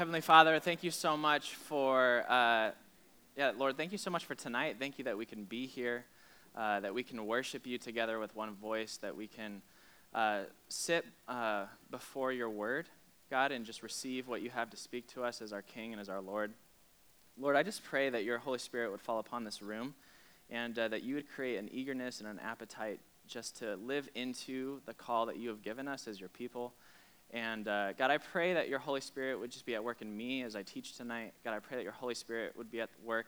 Heavenly Father, thank you so much for, uh, yeah, Lord, thank you so much for tonight. Thank you that we can be here, uh, that we can worship you together with one voice, that we can uh, sit uh, before your word, God, and just receive what you have to speak to us as our King and as our Lord. Lord, I just pray that your Holy Spirit would fall upon this room and uh, that you would create an eagerness and an appetite just to live into the call that you have given us as your people. And uh, God, I pray that your Holy Spirit would just be at work in me as I teach tonight. God, I pray that your Holy Spirit would be at work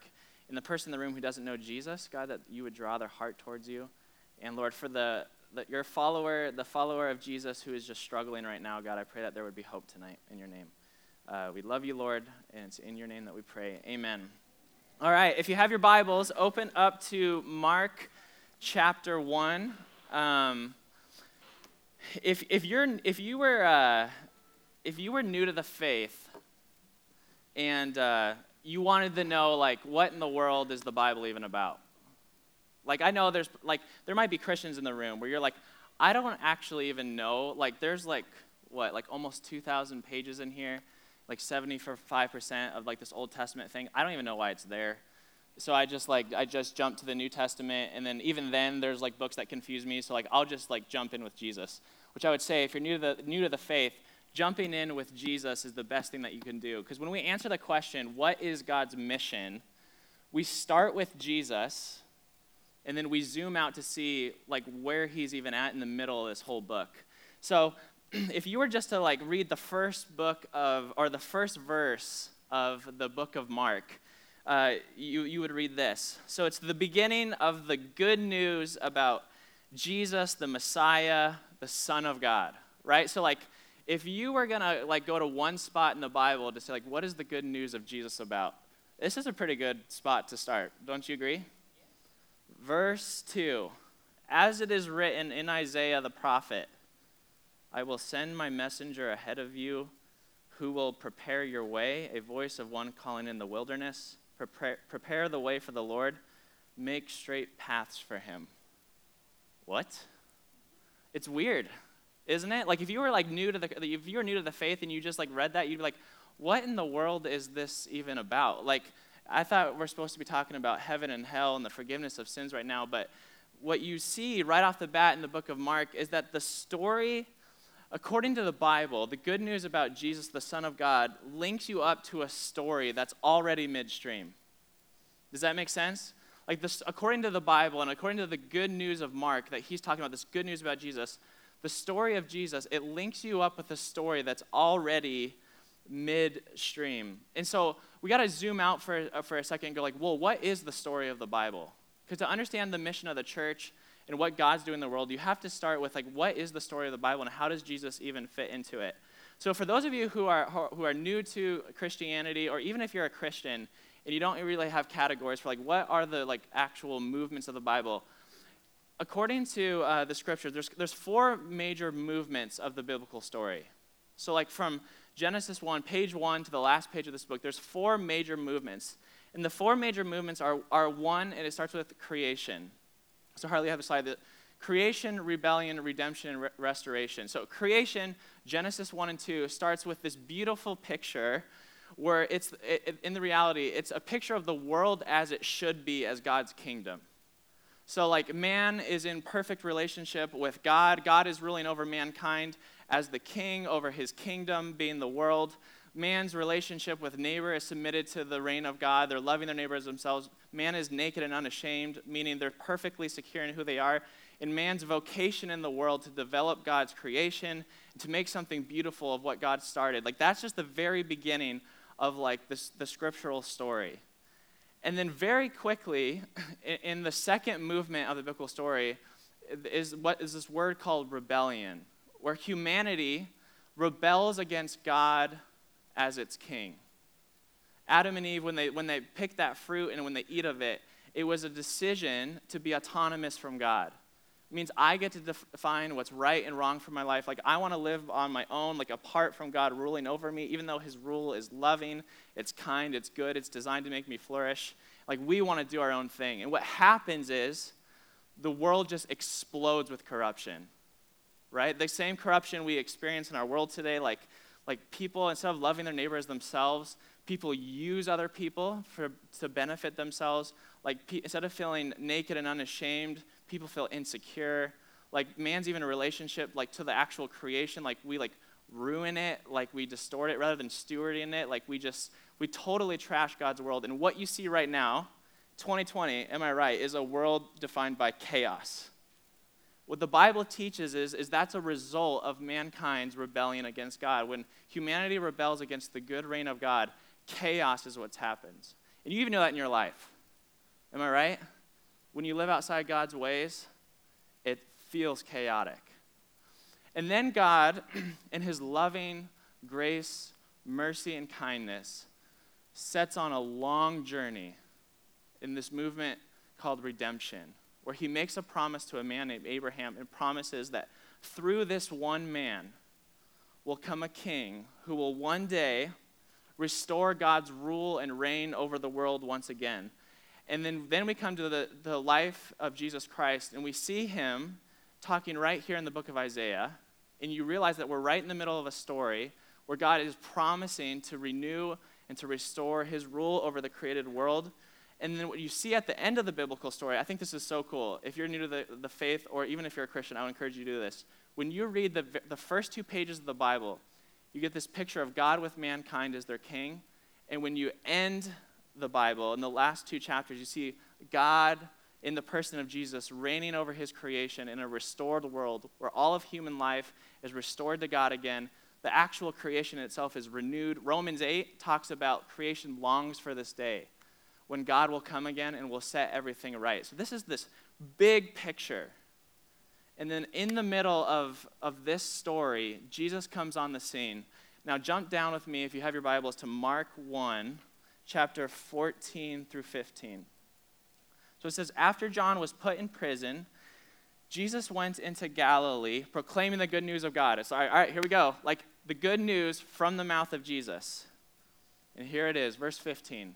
in the person in the room who doesn't know Jesus. God, that you would draw their heart towards you. And Lord, for the, the your follower, the follower of Jesus who is just struggling right now, God, I pray that there would be hope tonight in your name. Uh, we love you, Lord, and it's in your name that we pray. Amen. All right, if you have your Bibles, open up to Mark chapter 1. Um, if, if, you're, if, you were, uh, if you were new to the faith and uh, you wanted to know, like, what in the world is the Bible even about? Like, I know there's, like, there might be Christians in the room where you're like, I don't actually even know. Like, there's, like, what, like almost 2,000 pages in here, like 75% of, like, this Old Testament thing. I don't even know why it's there so I just like I just jumped to the New Testament, and then even then there's like books that confuse me. So like I'll just like jump in with Jesus, which I would say if you're new to the new to the faith, jumping in with Jesus is the best thing that you can do. Because when we answer the question, what is God's mission, we start with Jesus, and then we zoom out to see like where He's even at in the middle of this whole book. So if you were just to like read the first book of or the first verse of the book of Mark uh, you, you would read this. So it's the beginning of the good news about Jesus, the Messiah, the Son of God, right? So like, if you were gonna like go to one spot in the Bible to say like, what is the good news of Jesus about? This is a pretty good spot to start. Don't you agree? Verse two, as it is written in Isaiah the prophet, I will send my messenger ahead of you, who will prepare your way, a voice of one calling in the wilderness prepare, prepare the way for the Lord, make straight paths for him. What? It's weird, isn't it? Like if you were like new to the if you were new to the faith and you just like read that, you'd be like, what in the world is this even about? Like I thought we're supposed to be talking about heaven and hell and the forgiveness of sins right now, but what you see right off the bat in the book of Mark is that the story according to the Bible, the good news about Jesus, the Son of God, links you up to a story that's already midstream. Does that make sense? Like this, according to the Bible and according to the good news of Mark that he's talking about, this good news about Jesus, the story of Jesus, it links you up with a story that's already midstream. And so we got to zoom out for, uh, for a second and go like, well, what is the story of the Bible? Because to understand the mission of the church and what God's doing in the world, you have to start with like what is the story of the Bible and how does Jesus even fit into it? So for those of you who are who are new to Christianity or even if you're a Christian and you don't really have categories for like what are the like actual movements of the Bible, according to uh, the scripture, there's there's four major movements of the biblical story. So like from Genesis 1, page 1 to the last page of this book, there's four major movements. And the four major movements are, are one, and it starts with creation. So Harley, have a slide that creation, rebellion, redemption, and re- restoration. So creation, Genesis 1 and 2, starts with this beautiful picture where it's, it, in the reality, it's a picture of the world as it should be as God's kingdom. So, like, man is in perfect relationship with God. God is ruling over mankind as the king over his kingdom, being the world. Man's relationship with neighbor is submitted to the reign of God. They're loving their neighbors themselves. Man is naked and unashamed, meaning they're perfectly secure in who they are. And man's vocation in the world to develop God's creation, to make something beautiful of what God started. Like that's just the very beginning of like this, the scriptural story. And then very quickly, in the second movement of the biblical story, is what is this word called rebellion, where humanity rebels against God as its king. Adam and Eve, when they, when they pick that fruit and when they eat of it, it was a decision to be autonomous from God. It means I get to define what's right and wrong for my life. Like, I want to live on my own, like, apart from God ruling over me, even though His rule is loving, it's kind, it's good, it's designed to make me flourish. Like, we want to do our own thing. And what happens is the world just explodes with corruption, right? The same corruption we experience in our world today, like, like people, instead of loving their neighbor as themselves, people use other people for, to benefit themselves. Like pe- instead of feeling naked and unashamed, people feel insecure. Like man's even a relationship like to the actual creation, like we like ruin it, like we distort it rather than stewarding it, like we just we totally trash God's world. And what you see right now, 2020, am I right, is a world defined by chaos. What the Bible teaches is, is that's a result of mankind's rebellion against God. When humanity rebels against the good reign of God, chaos is what happens. And you even know that in your life. Am I right? When you live outside God's ways, it feels chaotic. And then God, in his loving grace, mercy, and kindness, sets on a long journey in this movement called redemption, where he makes a promise to a man named Abraham and promises that through this one man will come a king who will one day restore God's rule and reign over the world once again. And then, then we come to the, the life of Jesus Christ, and we see him talking right here in the book of Isaiah. And you realize that we're right in the middle of a story where God is promising to renew and to restore his rule over the created world. And then what you see at the end of the biblical story, I think this is so cool. If you're new to the, the faith, or even if you're a Christian, I would encourage you to do this. When you read the, the first two pages of the Bible, you get this picture of God with mankind as their king. And when you end the Bible, in the last two chapters, you see God in the person of Jesus reigning over his creation in a restored world where all of human life is restored to God again. The actual creation itself is renewed. Romans 8 talks about creation longs for this day when God will come again and will set everything right. So, this is this big picture and then in the middle of, of this story, Jesus comes on the scene. Now, jump down with me, if you have your Bibles, to Mark 1, chapter 14 through 15. So it says, After John was put in prison, Jesus went into Galilee proclaiming the good news of God. It's all right, all right, here we go. Like the good news from the mouth of Jesus. And here it is, verse 15.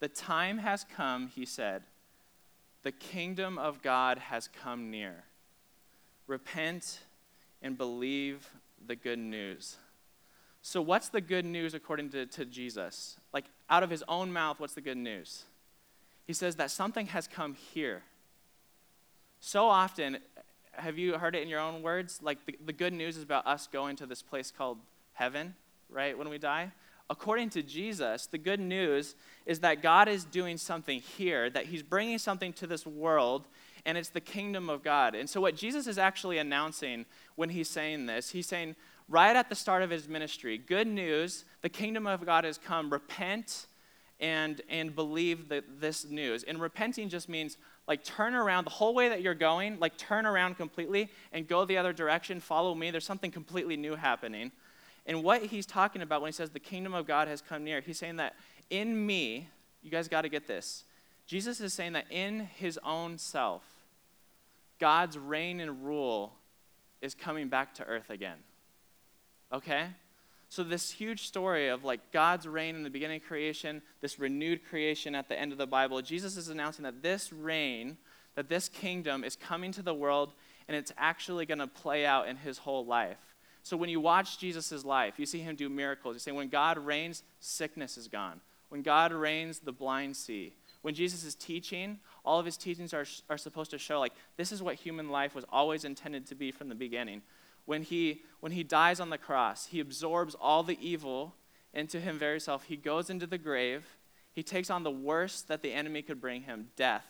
The time has come, he said. The kingdom of God has come near repent, and believe the good news. So, what's the good news according to, to Jesus? Like, out of his own mouth, what's the good news? He says that something has come here. So often, have you heard it in your own words? Like, the, the good news is about us going to this place called heaven, right, when we die? According to Jesus, the good news is that God is doing something here, that He's bringing something to this world, and it's the kingdom of God. And so, what Jesus is actually announcing when he's saying this, he's saying right at the start of his ministry, good news, the kingdom of God has come. Repent and, and believe this news. And repenting just means like turn around the whole way that you're going, like turn around completely and go the other direction, follow me. There's something completely new happening. And what he's talking about when he says the kingdom of God has come near, he's saying that in me, you guys got to get this. Jesus is saying that in his own self, God's reign and rule is coming back to earth again. Okay? So, this huge story of like God's reign in the beginning of creation, this renewed creation at the end of the Bible, Jesus is announcing that this reign, that this kingdom is coming to the world and it's actually going to play out in his whole life. So, when you watch Jesus' life, you see him do miracles. You say, when God reigns, sickness is gone. When God reigns, the blind see. When Jesus is teaching, all of his teachings are, are supposed to show, like, this is what human life was always intended to be from the beginning. When he, when he dies on the cross, he absorbs all the evil into him very self. He goes into the grave. He takes on the worst that the enemy could bring him death,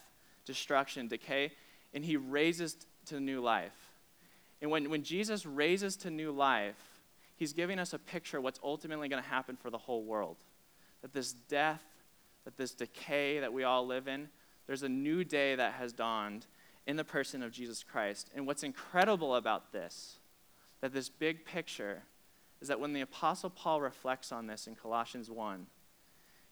destruction, decay, and he raises to new life. And when, when Jesus raises to new life, he's giving us a picture of what's ultimately going to happen for the whole world. That this death, that this decay that we all live in, there's a new day that has dawned in the person of Jesus Christ. And what's incredible about this, that this big picture, is that when the Apostle Paul reflects on this in Colossians 1,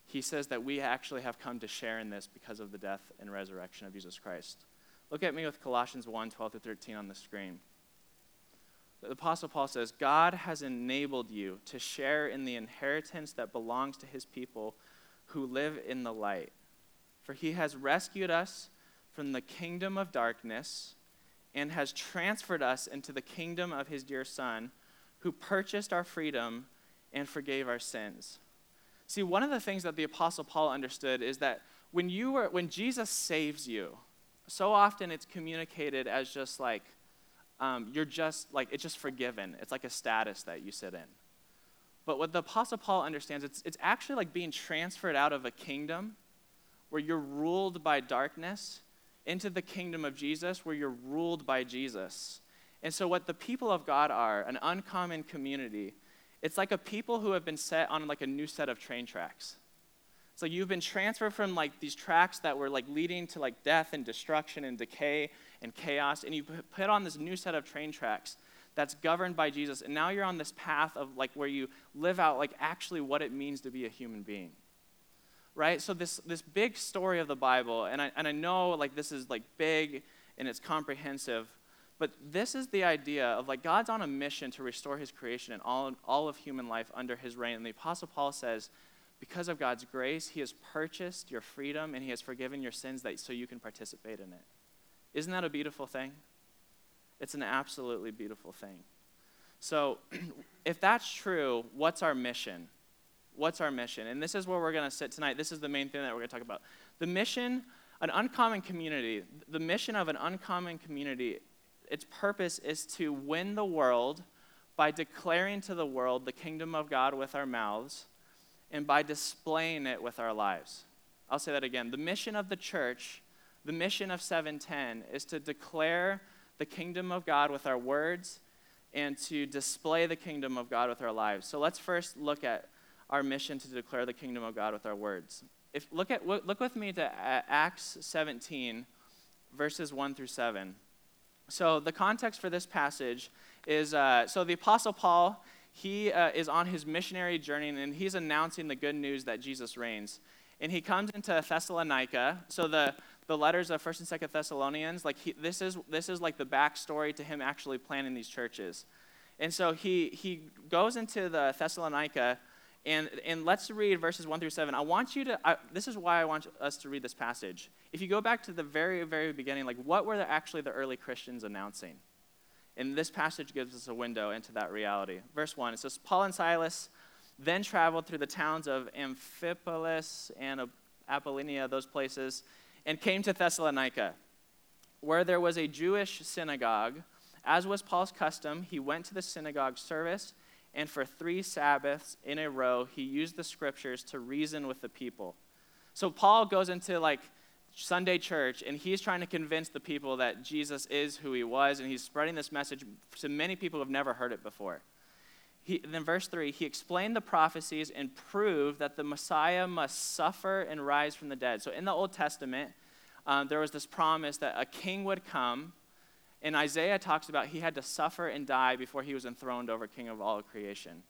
he says that we actually have come to share in this because of the death and resurrection of Jesus Christ. Look at me with Colossians 1 12 to 13 on the screen. The Apostle Paul says, God has enabled you to share in the inheritance that belongs to his people who live in the light. For he has rescued us from the kingdom of darkness and has transferred us into the kingdom of his dear Son, who purchased our freedom and forgave our sins. See, one of the things that the Apostle Paul understood is that when, you were, when Jesus saves you, so often it's communicated as just like, um, you're just like, it's just forgiven. It's like a status that you sit in. But what the Apostle Paul understands, it's, it's actually like being transferred out of a kingdom where you're ruled by darkness into the kingdom of Jesus where you're ruled by Jesus. And so, what the people of God are, an uncommon community, it's like a people who have been set on like a new set of train tracks. So you've been transferred from like these tracks that were like leading to like death and destruction and decay and chaos, and you put on this new set of train tracks that's governed by Jesus. And now you're on this path of like where you live out like actually what it means to be a human being. Right? So this this big story of the Bible, and I and I know like this is like big and it's comprehensive, but this is the idea of like God's on a mission to restore his creation and all, all of human life under his reign. And the Apostle Paul says, because of God's grace, he has purchased your freedom and he has forgiven your sins that, so you can participate in it. Isn't that a beautiful thing? It's an absolutely beautiful thing. So, if that's true, what's our mission? What's our mission? And this is where we're going to sit tonight. This is the main thing that we're going to talk about. The mission, an uncommon community, the mission of an uncommon community its purpose is to win the world by declaring to the world the kingdom of God with our mouths and by displaying it with our lives. I'll say that again. The mission of the church, the mission of 710, is to declare the kingdom of God with our words and to display the kingdom of God with our lives. So let's first look at our mission to declare the kingdom of God with our words. If look at look with me to Acts 17 verses 1 through 7. So, the context for this passage is uh, so the Apostle Paul, he uh, is on his missionary journey and he's announcing the good news that Jesus reigns. And he comes into Thessalonica. So, the, the letters of 1st and 2nd Thessalonians, like he, this, is, this is like the backstory to him actually planning these churches. And so he, he goes into the Thessalonica, and, and let's read verses 1 through 7. I want you to, I, this is why I want us to read this passage if you go back to the very, very beginning, like what were the, actually the early Christians announcing? And this passage gives us a window into that reality. Verse 1 it says, Paul and Silas then traveled through the towns of Amphipolis and Apollonia, those places, and came to Thessalonica, where there was a Jewish synagogue. As was Paul's custom, he went to the synagogue service, and for three Sabbaths in a row, he used the scriptures to reason with the people. So Paul goes into like Sunday church, and he's trying to convince the people that Jesus is who he was, and he's spreading this message to many people who have never heard it before. He, then, verse 3, he explained the prophecies and proved that the Messiah must suffer and rise from the dead. So, in the Old Testament, um, there was this promise that a king would come, and Isaiah talks about he had to suffer and die before he was enthroned over king of all creation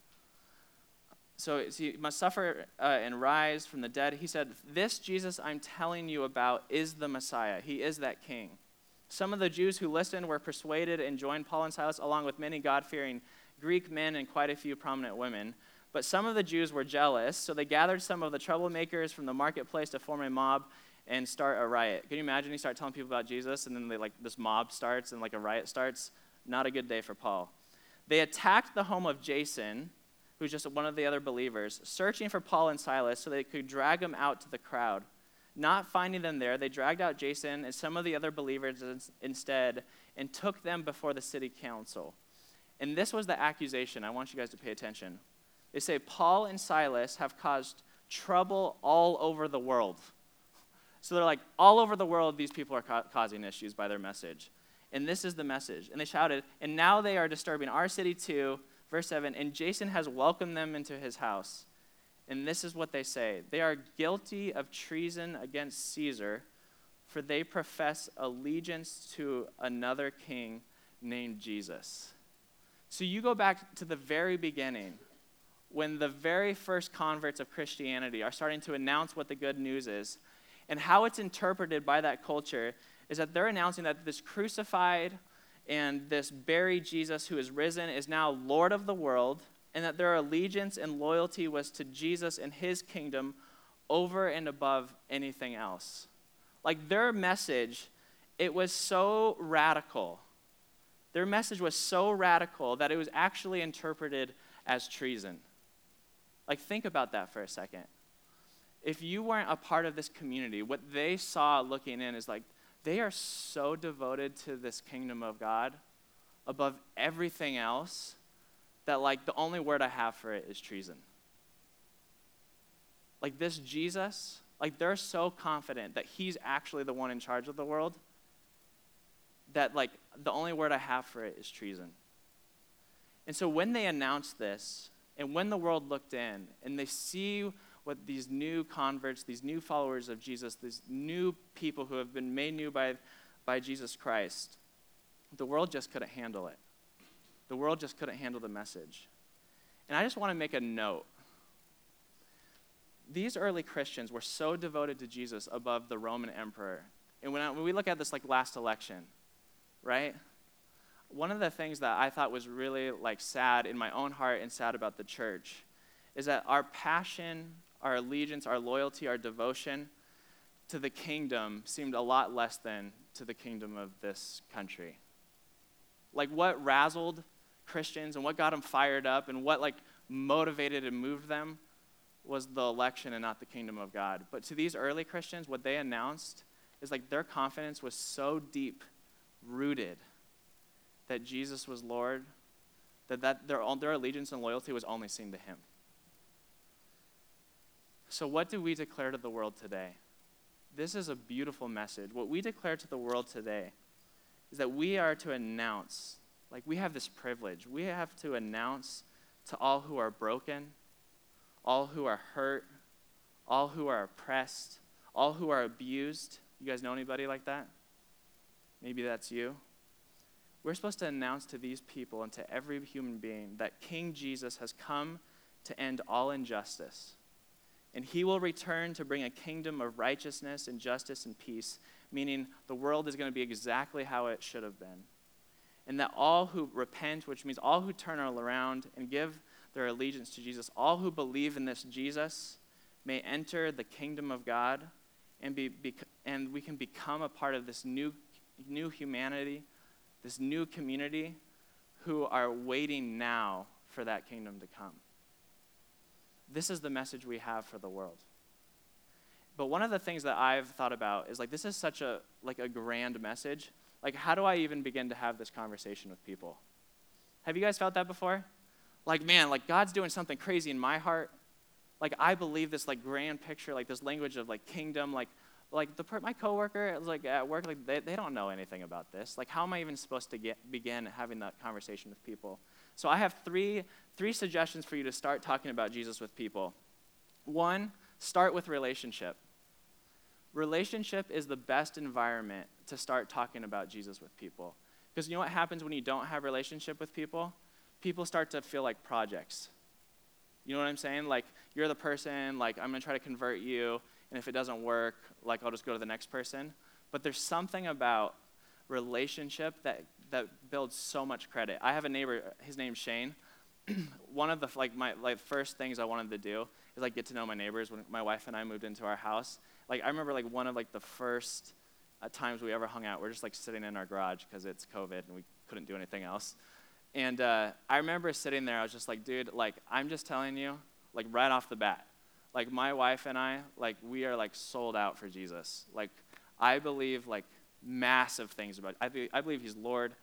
so he must suffer uh, and rise from the dead. He said, This Jesus I'm telling you about is the Messiah. He is that king. Some of the Jews who listened were persuaded and joined Paul and Silas, along with many God fearing Greek men and quite a few prominent women. But some of the Jews were jealous, so they gathered some of the troublemakers from the marketplace to form a mob and start a riot. Can you imagine you start telling people about Jesus and then they, like this mob starts and like a riot starts? Not a good day for Paul. They attacked the home of Jason who's just one of the other believers, searching for Paul and Silas so they could drag them out to the crowd. Not finding them there, they dragged out Jason and some of the other believers instead and took them before the city council. And this was the accusation. I want you guys to pay attention. They say, Paul and Silas have caused trouble all over the world. So they're like, all over the world, these people are ca- causing issues by their message. And this is the message. And they shouted, and now they are disturbing our city too Verse 7 And Jason has welcomed them into his house. And this is what they say They are guilty of treason against Caesar, for they profess allegiance to another king named Jesus. So you go back to the very beginning when the very first converts of Christianity are starting to announce what the good news is. And how it's interpreted by that culture is that they're announcing that this crucified, and this buried Jesus who is risen is now Lord of the world, and that their allegiance and loyalty was to Jesus and his kingdom over and above anything else. Like their message, it was so radical. Their message was so radical that it was actually interpreted as treason. Like, think about that for a second. If you weren't a part of this community, what they saw looking in is like, they are so devoted to this kingdom of God above everything else that, like, the only word I have for it is treason. Like, this Jesus, like, they're so confident that he's actually the one in charge of the world that, like, the only word I have for it is treason. And so when they announced this, and when the world looked in and they see what these new converts, these new followers of Jesus, these new people who have been made new by, by Jesus Christ, the world just couldn't handle it. The world just couldn't handle the message. And I just want to make a note. These early Christians were so devoted to Jesus above the Roman emperor. And when, I, when we look at this like last election, right? one of the things that I thought was really like sad in my own heart and sad about the church is that our passion, our allegiance, our loyalty, our devotion to the kingdom seemed a lot less than to the kingdom of this country. Like what razzled Christians and what got them fired up and what like motivated and moved them was the election and not the kingdom of God. But to these early Christians, what they announced is like their confidence was so deep rooted that Jesus was Lord, that, that their, their allegiance and loyalty was only seen to Him. So, what do we declare to the world today? This is a beautiful message. What we declare to the world today is that we are to announce, like we have this privilege, we have to announce to all who are broken, all who are hurt, all who are oppressed, all who are abused. You guys know anybody like that? Maybe that's you. We're supposed to announce to these people and to every human being that King Jesus has come to end all injustice. And he will return to bring a kingdom of righteousness and justice and peace, meaning the world is going to be exactly how it should have been. And that all who repent, which means all who turn around and give their allegiance to Jesus, all who believe in this Jesus, may enter the kingdom of God and, be, and we can become a part of this new, new humanity this new community who are waiting now for that kingdom to come. This is the message we have for the world. But one of the things that I've thought about is like this is such a like a grand message. Like how do I even begin to have this conversation with people? Have you guys felt that before? Like man, like God's doing something crazy in my heart. Like I believe this like grand picture, like this language of like kingdom, like like the my coworker was like at work like they, they don't know anything about this. Like how am i even supposed to get begin having that conversation with people? So i have three three suggestions for you to start talking about jesus with people. One start with relationship. Relationship is the best environment to start talking about jesus with people. Because you know what happens when you don't have relationship with people? People start to feel like projects. You know what i'm saying? Like you're the person like i'm going to try to convert you and if it doesn't work, like I'll just go to the next person. But there's something about relationship that, that builds so much credit. I have a neighbor, his name's Shane. One of the like my like first things I wanted to do is like get to know my neighbors when my wife and I moved into our house. Like I remember like one of like the first uh, times we ever hung out, we're just like sitting in our garage because it's COVID and we couldn't do anything else. And uh, I remember sitting there, I was just like, dude, like I'm just telling you, like right off the bat, like my wife and I, like we are like sold out for Jesus. Like I believe like massive things about. I, be, I believe He's Lord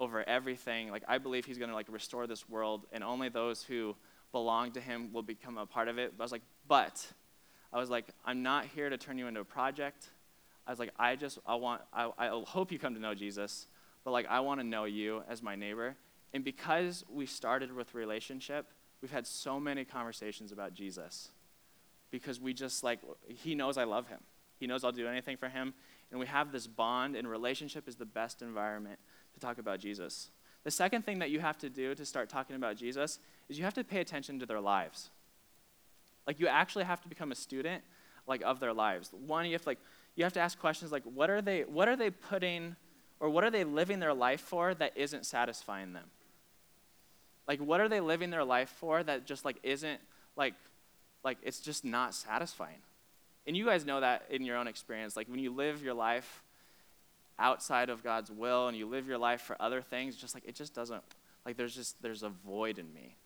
over everything. Like I believe He's going to like restore this world, and only those who belong to Him will become a part of it. But I was like, but I was like, I'm not here to turn you into a project. I was like, I just I want I, I hope you come to know Jesus, but like I want to know you as my neighbor. And because we started with relationship, we've had so many conversations about Jesus because we just like, he knows I love him. He knows I'll do anything for him. And we have this bond, and relationship is the best environment to talk about Jesus. The second thing that you have to do to start talking about Jesus is you have to pay attention to their lives. Like you actually have to become a student like of their lives. One, you have to, like you have to ask questions like what are they what are they putting or what are they living their life for that isn't satisfying them? Like what are they living their life for that just like isn't like like it's just not satisfying. And you guys know that in your own experience. Like when you live your life outside of God's will and you live your life for other things, just like it just doesn't like there's just there's a void in me.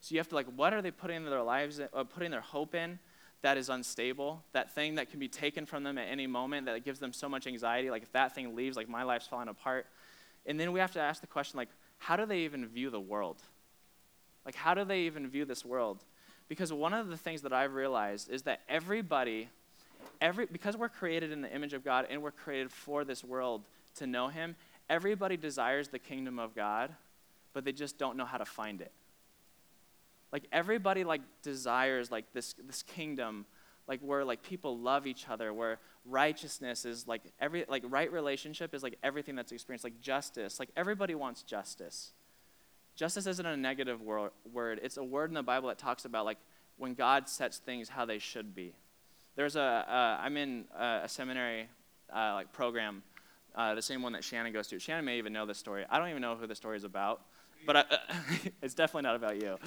So you have to like, what are they putting their lives, uh, putting their hope in? That is unstable, that thing that can be taken from them at any moment, that gives them so much anxiety. Like if that thing leaves, like my life's falling apart. And then we have to ask the question, like, how do they even view the world? Like, how do they even view this world? Because one of the things that I've realized is that everybody, every because we're created in the image of God and we're created for this world to know Him, everybody desires the kingdom of God, but they just don't know how to find it. Like everybody like desires like this this kingdom like where like people love each other where righteousness is like every like right relationship is like everything that's experienced like justice like everybody wants justice justice isn't a negative wor- word it's a word in the bible that talks about like when god sets things how they should be there's a i'm in a, a seminary uh, like program uh, the same one that shannon goes to shannon may even know this story i don't even know who the story is about but I, it's definitely not about you.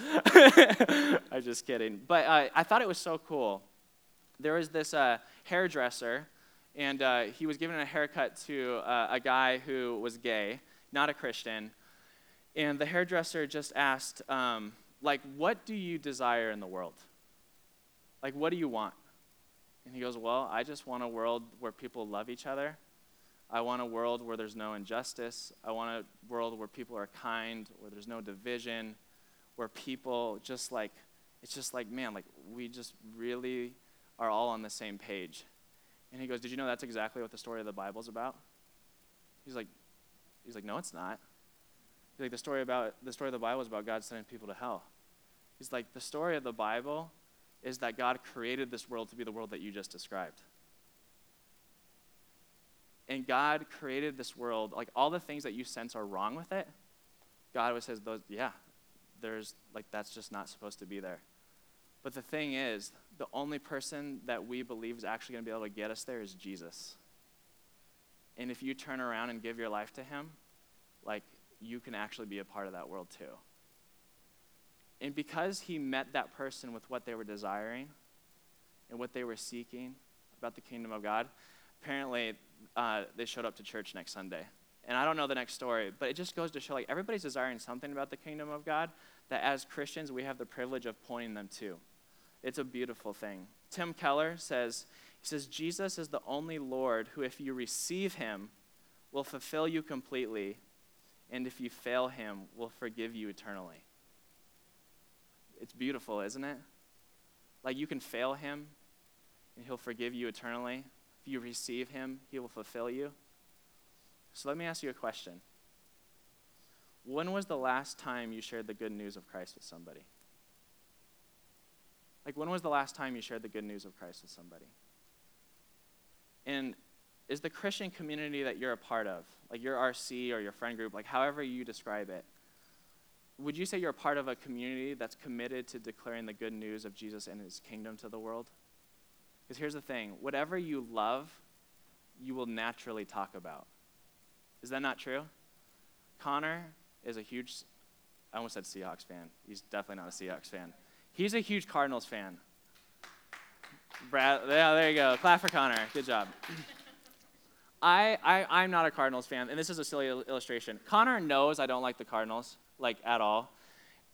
I'm just kidding. But uh, I thought it was so cool. There was this uh, hairdresser, and uh, he was giving a haircut to a guy who was gay, not a Christian. And the hairdresser just asked, um, like, what do you desire in the world? Like, what do you want? And he goes, well, I just want a world where people love each other I want a world where there's no injustice. I want a world where people are kind, where there's no division, where people just like, it's just like, man, like we just really are all on the same page. And he goes, Did you know that's exactly what the story of the Bible's about? He's like, He's like, No, it's not. Like, the story about the story of the Bible is about God sending people to hell. He's like, the story of the Bible is that God created this world to be the world that you just described and God created this world, like all the things that you sense are wrong with it, God always says, those, yeah, there's, like, that's just not supposed to be there. But the thing is, the only person that we believe is actually going to be able to get us there is Jesus. And if you turn around and give your life to Him, like, you can actually be a part of that world too. And because He met that person with what they were desiring and what they were seeking about the kingdom of God, apparently uh, they showed up to church next Sunday. And I don't know the next story, but it just goes to show like everybody's desiring something about the kingdom of God that as Christians we have the privilege of pointing them to. It's a beautiful thing. Tim Keller says, he says, Jesus is the only Lord who, if you receive him, will fulfill you completely, and if you fail him, will forgive you eternally. It's beautiful, isn't it? Like you can fail him, and he'll forgive you eternally. If you receive him, he will fulfill you. So let me ask you a question. When was the last time you shared the good news of Christ with somebody? Like, when was the last time you shared the good news of Christ with somebody? And is the Christian community that you're a part of, like your RC or your friend group, like however you describe it, would you say you're a part of a community that's committed to declaring the good news of Jesus and his kingdom to the world? Because here's the thing whatever you love, you will naturally talk about. Is that not true? Connor is a huge, I almost said Seahawks fan. He's definitely not a Seahawks fan. He's a huge Cardinals fan. Brad, yeah, there you go. Clap for Connor. Good job. I, I, I'm not a Cardinals fan, and this is a silly illustration. Connor knows I don't like the Cardinals, like at all,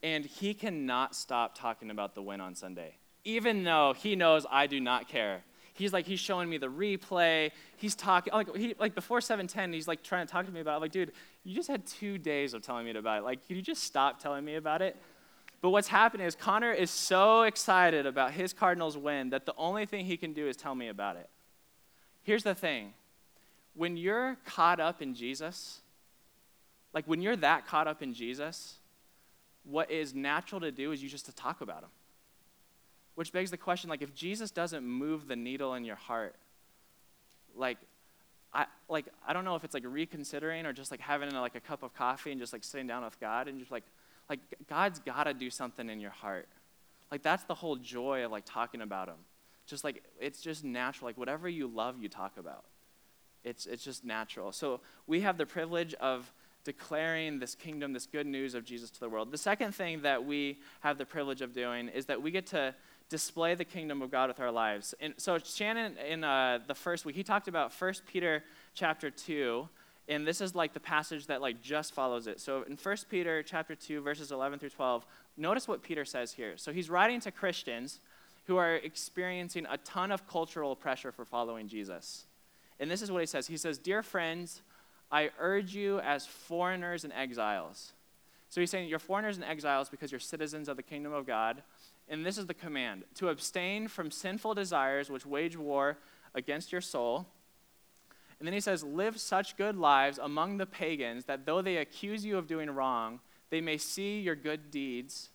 and he cannot stop talking about the win on Sunday even though he knows I do not care. He's like, he's showing me the replay. He's talking, like, he, like before 710, he's like trying to talk to me about it. I'm like, dude, you just had two days of telling me about it. Like, can you just stop telling me about it? But what's happening is Connor is so excited about his Cardinals win that the only thing he can do is tell me about it. Here's the thing when you're caught up in Jesus, like when you're that caught up in Jesus, what is natural to do is you just to talk about him. Which begs the question like, if Jesus doesn't move the needle in your heart, like, I, like, I don't know if it's like reconsidering or just like having like a cup of coffee and just like sitting down with God and just like, like God's got to do something in your heart. Like that's the whole joy of like talking about Him. Just like it's just natural. Like whatever you love, you talk about. It's it's just natural. So we have the privilege of declaring this kingdom, this good news of Jesus to the world. The second thing that we have the privilege of doing is that we get to display the kingdom of God with our lives. And so Shannon, in uh, the first week, he talked about 1 Peter chapter 2, And this is like the passage that like just follows it. So in 1 Peter chapter 2 verses 11 through 12, notice what Peter says here. So he's writing to Christians who are experiencing a ton of cultural pressure for following Jesus. And this is what he says. He says, "Dear friends, I urge you as foreigners and exiles." So he's saying you're foreigners and exiles because you're citizens of the kingdom of God. And this is the command to abstain from sinful desires which wage war against your soul and then he says, Live such good lives among the pagans that though they accuse you of doing wrong, they may see your good deeds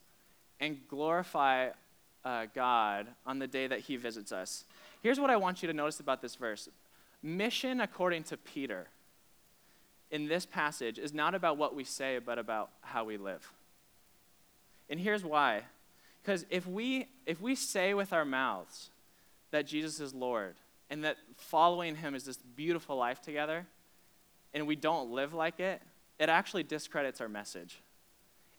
and glorify uh, God on the day that he visits us. Here's what I want you to notice about this verse mission, according to Peter, in this passage is not about what we say, but about how we live. And here's why. Because if we, if we say with our mouths that Jesus is Lord, and that following him is this beautiful life together, and we don't live like it, it actually discredits our message.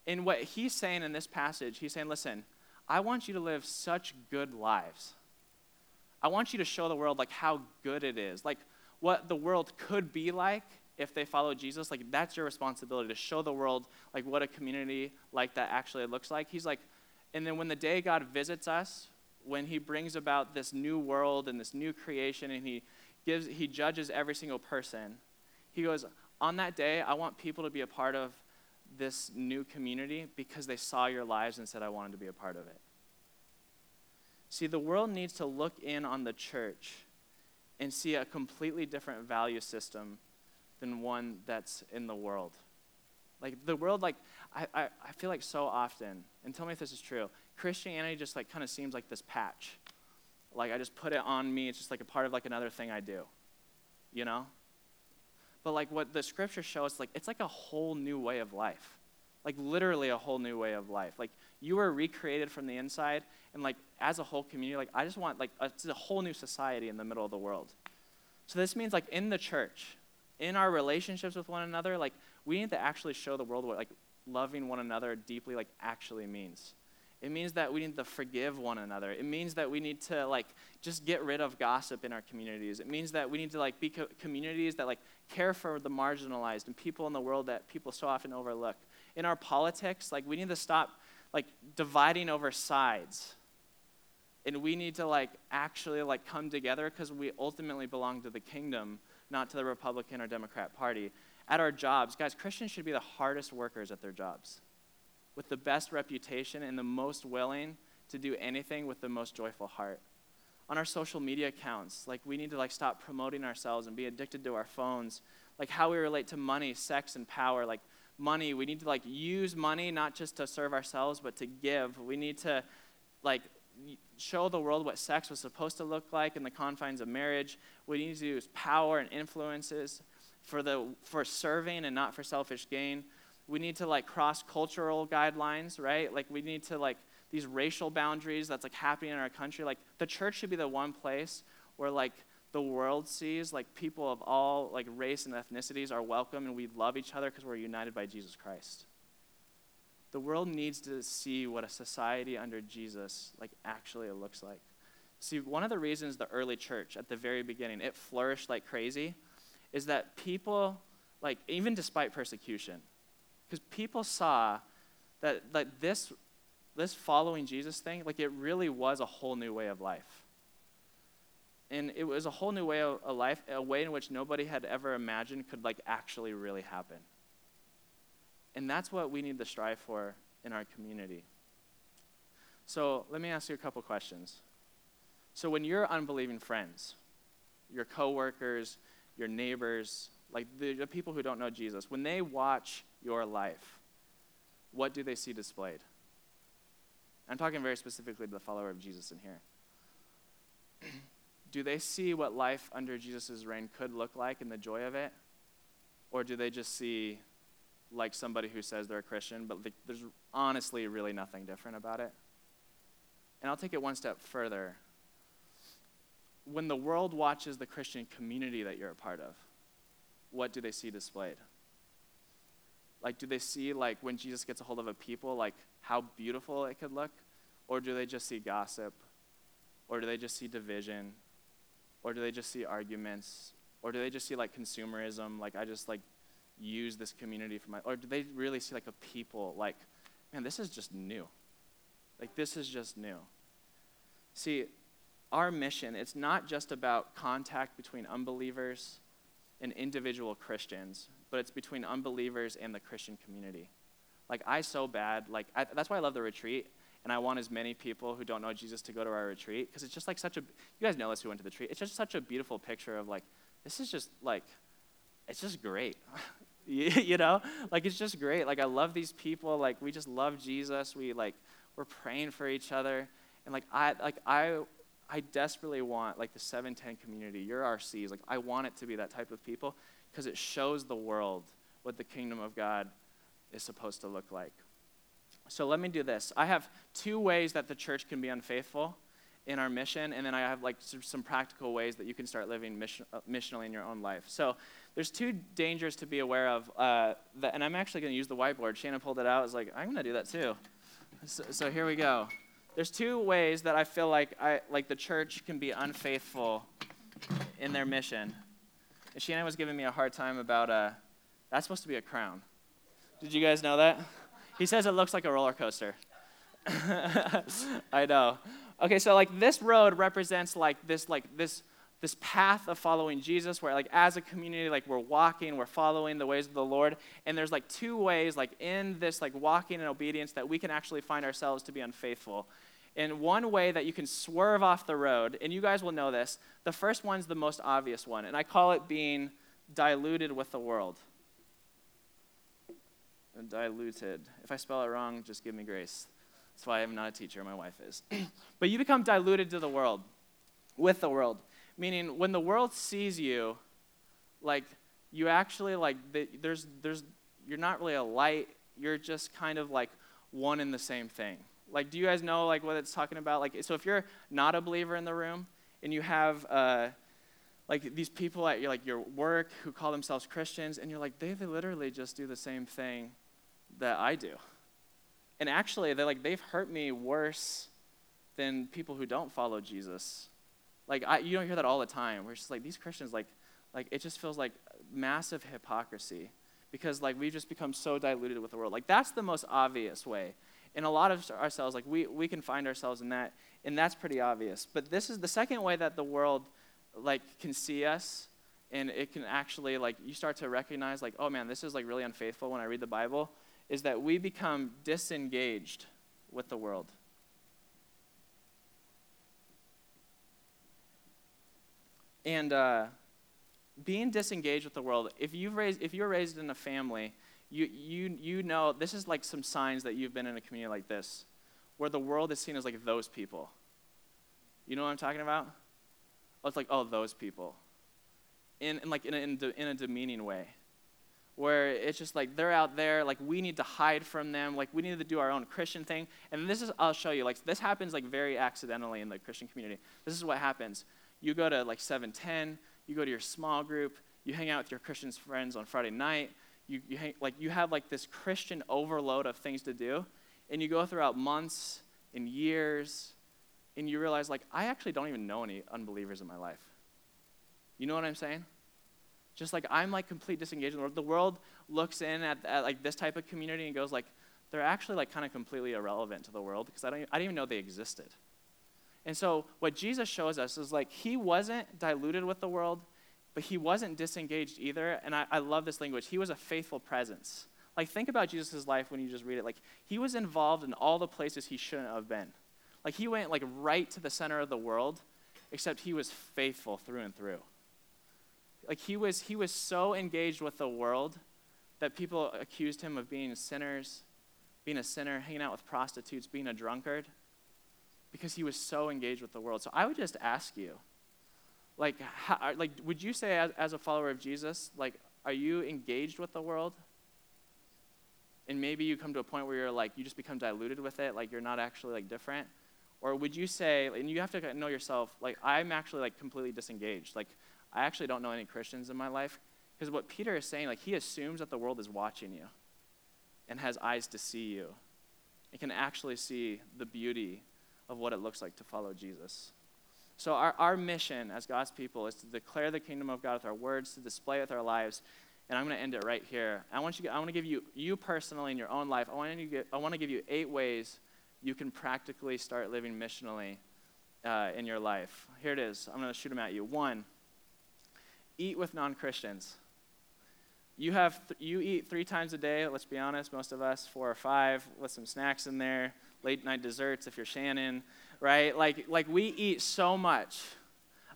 And what he's saying in this passage, he's saying, listen, I want you to live such good lives. I want you to show the world like how good it is, like what the world could be like if they follow Jesus. Like that's your responsibility to show the world like what a community like that actually looks like. He's like, and then when the day God visits us, when he brings about this new world and this new creation and he gives he judges every single person he goes on that day i want people to be a part of this new community because they saw your lives and said i wanted to be a part of it see the world needs to look in on the church and see a completely different value system than one that's in the world like the world like i, I, I feel like so often and tell me if this is true Christianity just like kind of seems like this patch. Like I just put it on me. It's just like a part of like another thing I do. You know? But like what the scriptures show us, like it's like a whole new way of life. Like literally a whole new way of life. Like you were recreated from the inside, and like as a whole community, like I just want like a, a whole new society in the middle of the world. So this means like in the church, in our relationships with one another, like we need to actually show the world what like loving one another deeply like actually means. It means that we need to forgive one another. It means that we need to like just get rid of gossip in our communities. It means that we need to like be co- communities that like care for the marginalized and people in the world that people so often overlook. In our politics, like we need to stop like dividing over sides. And we need to like actually like come together because we ultimately belong to the kingdom, not to the Republican or Democrat party. At our jobs, guys, Christians should be the hardest workers at their jobs with the best reputation and the most willing to do anything with the most joyful heart on our social media accounts like we need to like stop promoting ourselves and be addicted to our phones like how we relate to money sex and power like money we need to like use money not just to serve ourselves but to give we need to like show the world what sex was supposed to look like in the confines of marriage we need to use power and influences for the for serving and not for selfish gain we need to like cross cultural guidelines, right? Like we need to like these racial boundaries that's like happening in our country. Like the church should be the one place where like the world sees like people of all like race and ethnicities are welcome and we love each other because we're united by Jesus Christ. The world needs to see what a society under Jesus like actually looks like. See, one of the reasons the early church at the very beginning it flourished like crazy is that people like even despite persecution because people saw that like this this following Jesus thing, like it really was a whole new way of life. And it was a whole new way of, of life, a way in which nobody had ever imagined could like actually really happen. And that's what we need to strive for in our community. So let me ask you a couple questions. So when your unbelieving friends, your coworkers, your neighbors, like the, the people who don't know Jesus, when they watch your life, what do they see displayed? I'm talking very specifically to the follower of Jesus in here. do they see what life under Jesus' reign could look like and the joy of it? Or do they just see like somebody who says they're a Christian, but there's honestly really nothing different about it? And I'll take it one step further. When the world watches the Christian community that you're a part of, what do they see displayed? Like, do they see, like, when Jesus gets a hold of a people, like, how beautiful it could look? Or do they just see gossip? Or do they just see division? Or do they just see arguments? Or do they just see like consumerism, like I just like use this community for my, or do they really see like a people like, man, this is just new. Like this is just new. See, our mission, it's not just about contact between unbelievers and individual Christians, but it's between unbelievers and the Christian community. Like, I so bad, like, I, that's why I love the retreat, and I want as many people who don't know Jesus to go to our retreat, because it's just like such a, you guys know this who went to the retreat, it's just such a beautiful picture of like, this is just like, it's just great. you know? Like, it's just great. Like, I love these people. Like, we just love Jesus. We, like, we're praying for each other. And, like, I, like, I, I desperately want, like, the 710 community, your RCs, like, I want it to be that type of people because it shows the world what the kingdom of God is supposed to look like. So let me do this. I have two ways that the church can be unfaithful in our mission, and then I have like some practical ways that you can start living mission, uh, missionally in your own life. So there's two dangers to be aware of, uh, that, and I'm actually going to use the whiteboard. Shannon pulled it out. I was like, I'm going to do that too. So, so here we go. There's two ways that I feel like I like the church can be unfaithful in their mission. And Shannon was giving me a hard time about uh, that's supposed to be a crown. Did you guys know that? He says it looks like a roller coaster. I know. Okay, so like this road represents like this like this this path of following Jesus where like as a community like we're walking, we're following the ways of the Lord and there's like two ways like in this like walking in obedience that we can actually find ourselves to be unfaithful. And one way that you can swerve off the road, and you guys will know this, the first one's the most obvious one, and I call it being diluted with the world diluted. If I spell it wrong, just give me grace. That's why I'm not a teacher, my wife is. but you become diluted to the world, with the world. Meaning, when the world sees you, like, you actually, like, there's, there's, you're not really a light, you're just kind of like one in the same thing. Like, do you guys know, like, what it's talking about? Like, so if you're not a believer in the room, and you have, uh, like these people at your, like your work who call themselves Christians, and you're like, they literally just do the same thing that I do. And actually, they like they've hurt me worse than people who don't follow Jesus. Like I, you don't hear that all the time. We're just like these Christians, like, like it just feels like massive hypocrisy because like we've just become so diluted with the world. Like that's the most obvious way. In a lot of ourselves, like we, we can find ourselves in that, and that's pretty obvious. But this is the second way that the world like can see us and it can actually like you start to recognize like oh man this is like really unfaithful when i read the bible is that we become disengaged with the world. And uh, being disengaged with the world, if, you've raised, if you're raised in a family, you, you, you know this is like some signs that you've been in a community like this, where the world is seen as like those people. You know what I'm talking about? Oh, it's like, oh, those people. In, in like in a, in, a demeaning way where it's just like they're out there like we need to hide from them like we need to do our own christian thing. And this is i'll show you like this happens like very accidentally in the christian community. This is what happens. You go to like 710 you go to your small group you hang out with your christian friends on friday night you, you hang, like you have like this christian overload of things to do and you go throughout months and years and you realize like i actually don't even know any unbelievers in my life. You know what i'm saying just like I'm like complete disengaged in the world. The world looks in at, at like this type of community and goes like, they're actually like kind of completely irrelevant to the world because I, don't, I didn't even know they existed. And so what Jesus shows us is like he wasn't diluted with the world, but he wasn't disengaged either. And I, I love this language. He was a faithful presence. Like think about Jesus' life when you just read it. Like he was involved in all the places he shouldn't have been. Like he went like right to the center of the world, except he was faithful through and through like he was he was so engaged with the world that people accused him of being sinners, being a sinner, hanging out with prostitutes, being a drunkard, because he was so engaged with the world. So I would just ask you, like, how, like, would you say as, as a follower of Jesus, like, are you engaged with the world? And maybe you come to a point where you're like, you just become diluted with it, like you're not actually like different. Or would you say, and you have to know yourself, like, I'm actually like completely disengaged. Like, I actually don't know any Christians in my life. Because what Peter is saying, like, he assumes that the world is watching you and has eyes to see you and can actually see the beauty of what it looks like to follow Jesus. So, our, our mission as God's people is to declare the kingdom of God with our words, to display it with our lives. And I'm going to end it right here. I want, you, I want to give you, you personally in your own life, I want, to get, I want to give you eight ways you can practically start living missionally uh, in your life. Here it is. I'm going to shoot them at you. One, eat with non Christians. You, have th- you eat three times a day, let's be honest, most of us, four or five, with some snacks in there, late night desserts if you're Shannon, right? Like, like we eat so much.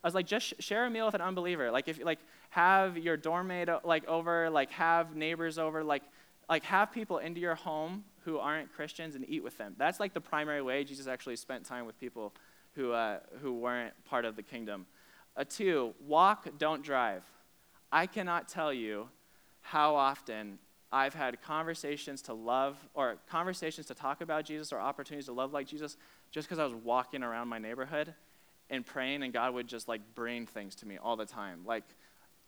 I was like, just sh- share a meal with an unbeliever. Like, if like have your dorm mate like over, like have neighbors over, like like have people into your home who aren't Christians and eat with them. That's like the primary way Jesus actually spent time with people who uh, who weren't part of the kingdom. A two, walk, don't drive. I cannot tell you how often I've had conversations to love or conversations to talk about Jesus or opportunities to love like Jesus just because I was walking around my neighborhood and praying and God would just like bring things to me all the time. Like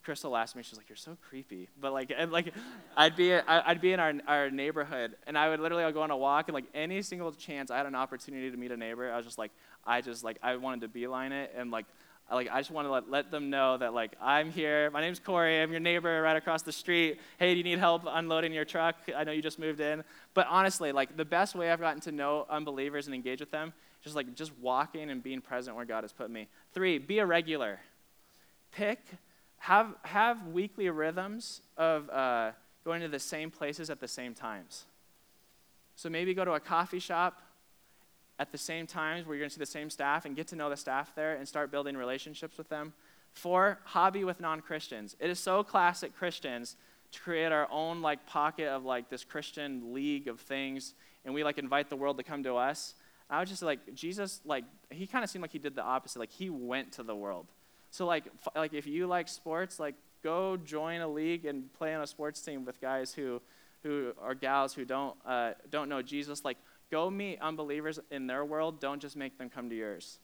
Crystal asked me, she's like, "You're so creepy," but like, and like, I'd be I'd be in our our neighborhood, and I would literally I'd go on a walk, and like any single chance I had an opportunity to meet a neighbor, I was just like, I just like I wanted to beeline it, and like like, I just want to let, let them know that, like, I'm here. My name's Corey. I'm your neighbor right across the street. Hey, do you need help unloading your truck? I know you just moved in. But honestly, like, the best way I've gotten to know unbelievers and engage with them, just like, just walking and being present where God has put me. Three, be a regular. Pick, have, have weekly rhythms of uh, going to the same places at the same times. So maybe go to a coffee shop at the same times where you're going to see the same staff and get to know the staff there and start building relationships with them. Four, hobby with non Christians. It is so classic Christians to create our own like pocket of like this Christian league of things, and we like invite the world to come to us. I was just like Jesus, like he kind of seemed like he did the opposite. Like he went to the world. So like f- like if you like sports, like go join a league and play on a sports team with guys who who are gals who don't uh, don't know Jesus. Like Go meet unbelievers in their world. Don't just make them come to yours.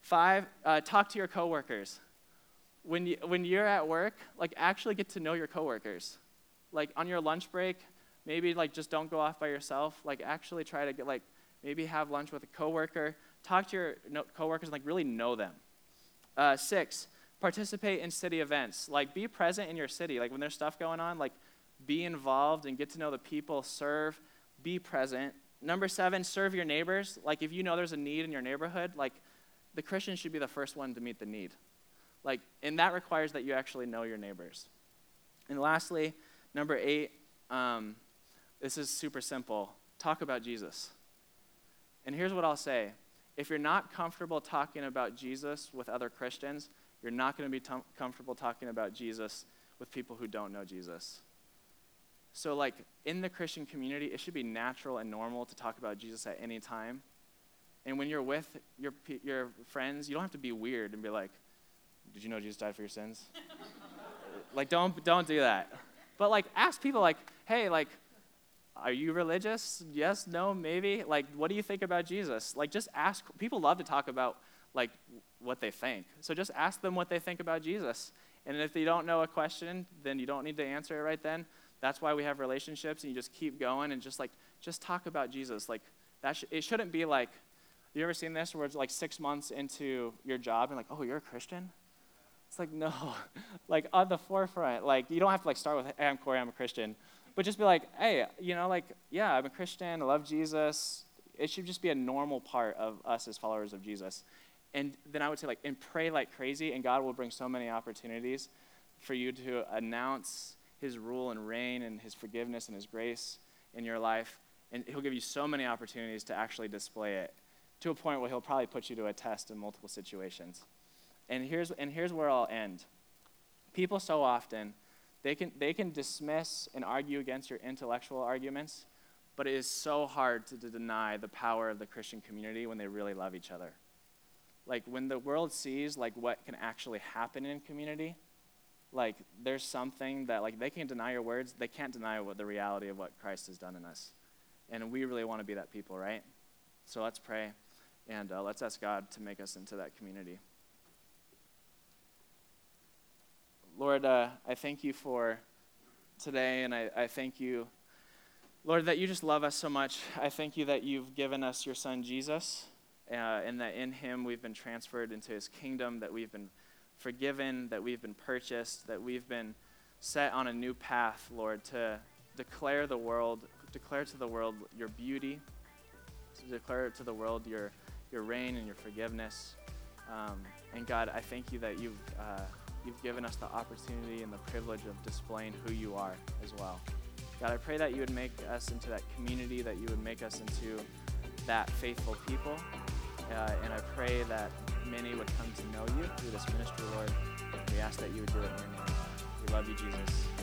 Five, uh, talk to your coworkers. When, you, when you're at work, like actually get to know your coworkers. Like on your lunch break, maybe like just don't go off by yourself. Like actually try to get like maybe have lunch with a coworker. Talk to your coworkers and like really know them. Uh, six, participate in city events. Like be present in your city. Like when there's stuff going on, like be involved and get to know the people. Serve. Be present. Number seven, serve your neighbors. Like if you know there's a need in your neighborhood, like the Christian should be the first one to meet the need. Like, and that requires that you actually know your neighbors. And lastly, number eight, um, this is super simple. Talk about Jesus. And here's what I'll say if you're not comfortable talking about Jesus with other Christians, you're not going to be t- comfortable talking about Jesus with people who don't know Jesus. So, like, in the Christian community, it should be natural and normal to talk about Jesus at any time. And when you're with your, your friends, you don't have to be weird and be like, Did you know Jesus died for your sins? like, don't, don't do that. But, like, ask people, like, Hey, like, are you religious? Yes, no, maybe. Like, what do you think about Jesus? Like, just ask. People love to talk about, like, what they think. So just ask them what they think about Jesus. And if they don't know a question, then you don't need to answer it right then. That's why we have relationships, and you just keep going and just like just talk about Jesus. Like that, sh- it shouldn't be like. You ever seen this where it's like six months into your job and like, oh, you're a Christian? It's like no, like on the forefront. Like you don't have to like start with, hey, I'm Corey, I'm a Christian, but just be like, hey, you know, like yeah, I'm a Christian, I love Jesus. It should just be a normal part of us as followers of Jesus. And then I would say like, and pray like crazy, and God will bring so many opportunities for you to announce his rule and reign and his forgiveness and his grace in your life. And he'll give you so many opportunities to actually display it to a point where he'll probably put you to a test in multiple situations. And here's, and here's where I'll end. People so often, they can, they can dismiss and argue against your intellectual arguments, but it is so hard to, to deny the power of the Christian community when they really love each other. Like when the world sees like what can actually happen in community, like there's something that like they can't deny your words. They can't deny what the reality of what christ has done in us. And we really want to be that people right? So let's pray and uh, let's ask god to make us into that community. Lord uh, i thank you for today and I, I thank you lord that you just love us so much. I thank you that you've given us your son jesus uh, and that in him we've been transferred into his kingdom, that we've been forgiven, that we've been purchased, that we've been set on a new path, Lord, to declare the world, declare to the world your beauty, to declare to the world your, your reign and your forgiveness. Um, and God, I thank you that you've, uh, you've given us the opportunity and the privilege of displaying who you are as well. God, I pray that you would make us into that community, that you would make us into that faithful people. Uh, and I pray that many would come to know you through this ministry, Lord. We ask that you would do it in your name. We love you, Jesus.